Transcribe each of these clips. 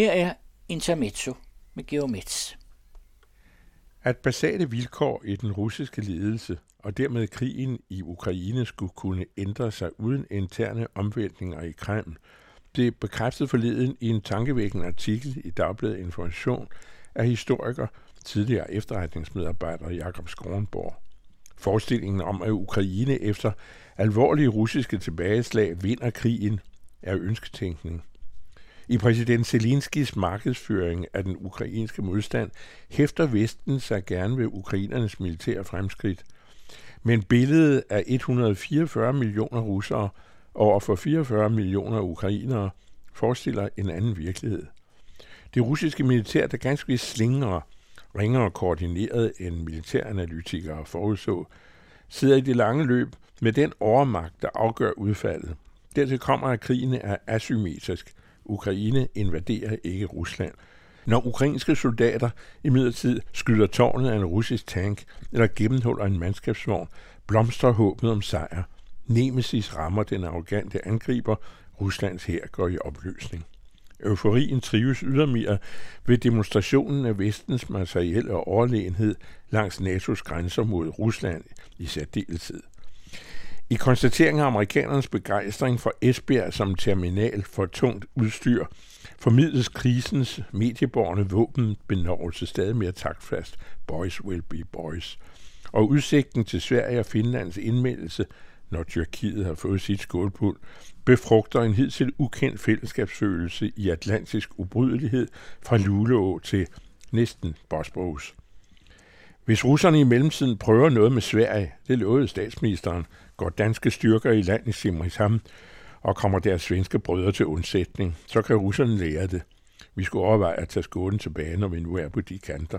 Her er Intermezzo med Geomets. At basale vilkår i den russiske ledelse og dermed krigen i Ukraine skulle kunne ændre sig uden interne omvæltninger i Kreml, blev bekræftet forleden i en tankevækkende artikel i Dagbladet Information af historiker, tidligere efterretningsmedarbejder Jakob Skronborg. Forestillingen om, at Ukraine efter alvorlige russiske tilbageslag vinder krigen, er ønsketænkning. I præsident Zelenskis markedsføring af den ukrainske modstand hæfter Vesten sig gerne ved ukrainernes militære fremskridt. Men billedet af 144 millioner russere over for 44 millioner ukrainere forestiller en anden virkelighed. Det russiske militær, der ganske vist slingrer, ringere koordineret end militæranalytikere forudså, sidder i det lange løb med den overmagt, der afgør udfaldet. Dertil kommer, at krigen er asymmetrisk. Ukraine invaderer ikke Rusland. Når ukrainske soldater imidlertid skyder tårnet af en russisk tank eller gennemhuller en mandskabsvogn, blomstrer håbet om sejr. Nemesis rammer den arrogante angriber, Ruslands her går i opløsning. Euforien trives ydermere ved demonstrationen af vestens materielle overlegenhed langs NATO's grænser mod Rusland i særdeleshed. I konstateringen af amerikanernes begejstring for Esbjerg som terminal for tungt udstyr, formidles krisens medieborgerne våbenbenovelse stadig mere taktfast. Boys will be boys. Og udsigten til Sverige og Finlands indmeldelse, når Tyrkiet har fået sit skålpund, befrugter en hidtil ukendt fællesskabsfølelse i atlantisk ubrydelighed fra Luleå til næsten Bosporus. Hvis russerne i mellemtiden prøver noget med Sverige, det lovede statsministeren, går danske styrker i land i Simrishamn og kommer deres svenske brødre til undsætning, så kan russerne lære det. Vi skulle overveje at tage skåden tilbage, når vi nu er på de kanter.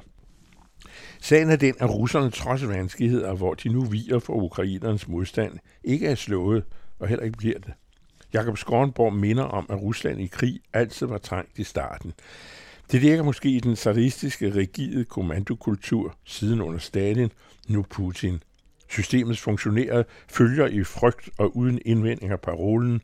Sagen er den, at russerne trods vanskeligheder, hvor de nu viger for ukrainernes modstand, ikke er slået og heller ikke bliver det. Jakob Skornborg minder om, at Rusland i krig altid var trængt i starten. Det virker måske i den zaristiske, rigide kommandokultur siden under Stalin, nu Putin. Systemets funktionærer følger i frygt og uden indvendinger parolen.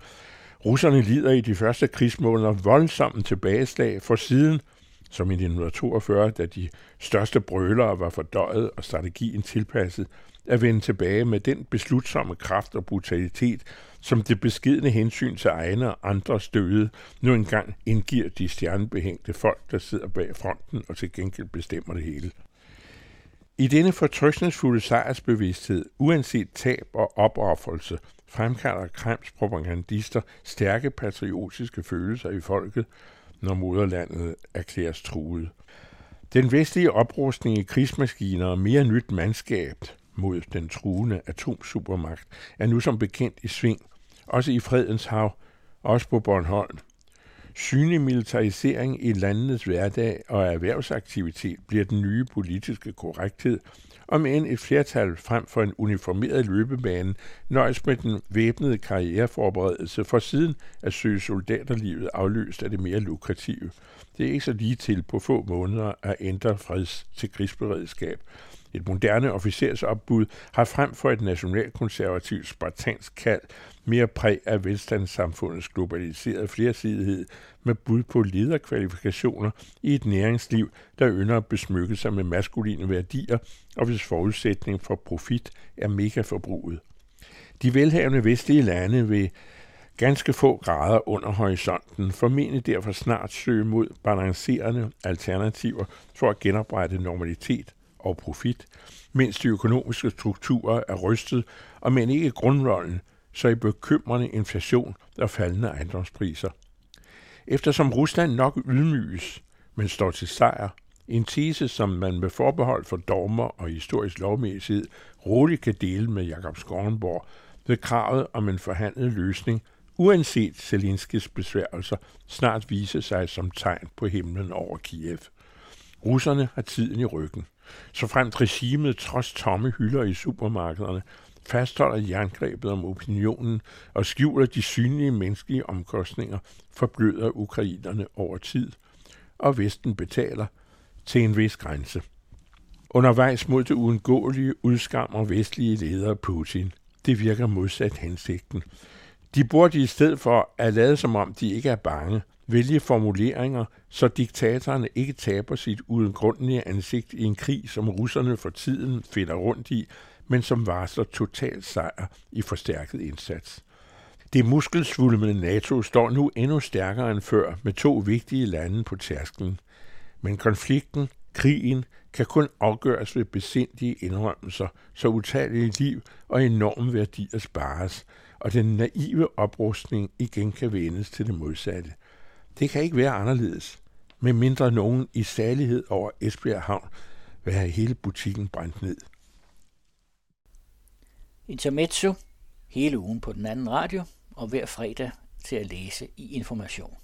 Russerne lider i de første krigsmåneder voldsomme tilbageslag for siden, som i 1942, da de største brølere var fordøjet og strategien tilpasset, at vende tilbage med den beslutsomme kraft og brutalitet, som det beskidende hensyn til egne og andres døde nu engang indgiver de stjernebehængte folk, der sidder bag fronten og til gengæld bestemmer det hele. I denne fortrystningsfulde sejrsbevidsthed, uanset tab og opoffrelse, fremkalder Krems propagandister stærke patriotiske følelser i folket, når moderlandet erklæres truet. Den vestlige oprustning i krigsmaskiner og mere nyt mandskab mod den truende atomsupermagt er nu som bekendt i sving, også i fredens hav, også på Bornholm. Synlig militarisering i landenes hverdag og erhvervsaktivitet bliver den nye politiske korrekthed, om end et flertal frem for en uniformeret løbebane nøjes med den væbnede karriereforberedelse for siden at søge soldaterlivet afløst af det mere lukrative. Det er ikke så lige til på få måneder at ændre freds til krigsberedskab, et moderne officersopbud har frem for et nationalkonservativt spartansk kald mere præg af velstandssamfundets globaliserede flersidighed med bud på lederkvalifikationer i et næringsliv, der ynder at besmykke sig med maskuline værdier, og hvis forudsætning for profit er megaforbruget. De velhavende vestlige lande vil ganske få grader under horisonten, formentlig derfor snart søge mod balancerende alternativer for at genoprette normalitet og profit, mens de økonomiske strukturer er rystet, og men ikke grundrollen, så i bekymrende inflation og faldende ejendomspriser. Eftersom Rusland nok ydmyges, men står til sejr, en tese, som man med forbehold for dogmer og historisk lovmæssighed roligt kan dele med Jakob Skornborg, ved kravet om en forhandlet løsning, uanset Zelenskis besværgelser, snart vise sig som tegn på himlen over Kiev. Russerne har tiden i ryggen. Så fremt regimet trods tomme hylder i supermarkederne fastholder jerngrebet om opinionen og skjuler de synlige menneskelige omkostninger, forbløder ukrainerne over tid, og Vesten betaler til en vis grænse. Undervejs mod det uundgåelige udskammer vestlige ledere Putin. Det virker modsat hensigten. De burde i stedet for at lade som om de ikke er bange, vælge formuleringer, så diktatorerne ikke taber sit udengrundelige ansigt i en krig, som russerne for tiden finder rundt i, men som varsler total sejr i forstærket indsats. Det muskelsvulmende NATO står nu endnu stærkere end før med to vigtige lande på tærsklen. Men konflikten, krigen, kan kun afgøres ved besindige indrømmelser, så utallige liv og enorme værdier spares, og den naive oprustning igen kan vendes til det modsatte. Det kan ikke være anderledes, med mindre nogen i særlighed over Esbjerg Havn vil have hele butikken brændt ned. Intermezzo hele ugen på den anden radio og hver fredag til at læse i Information.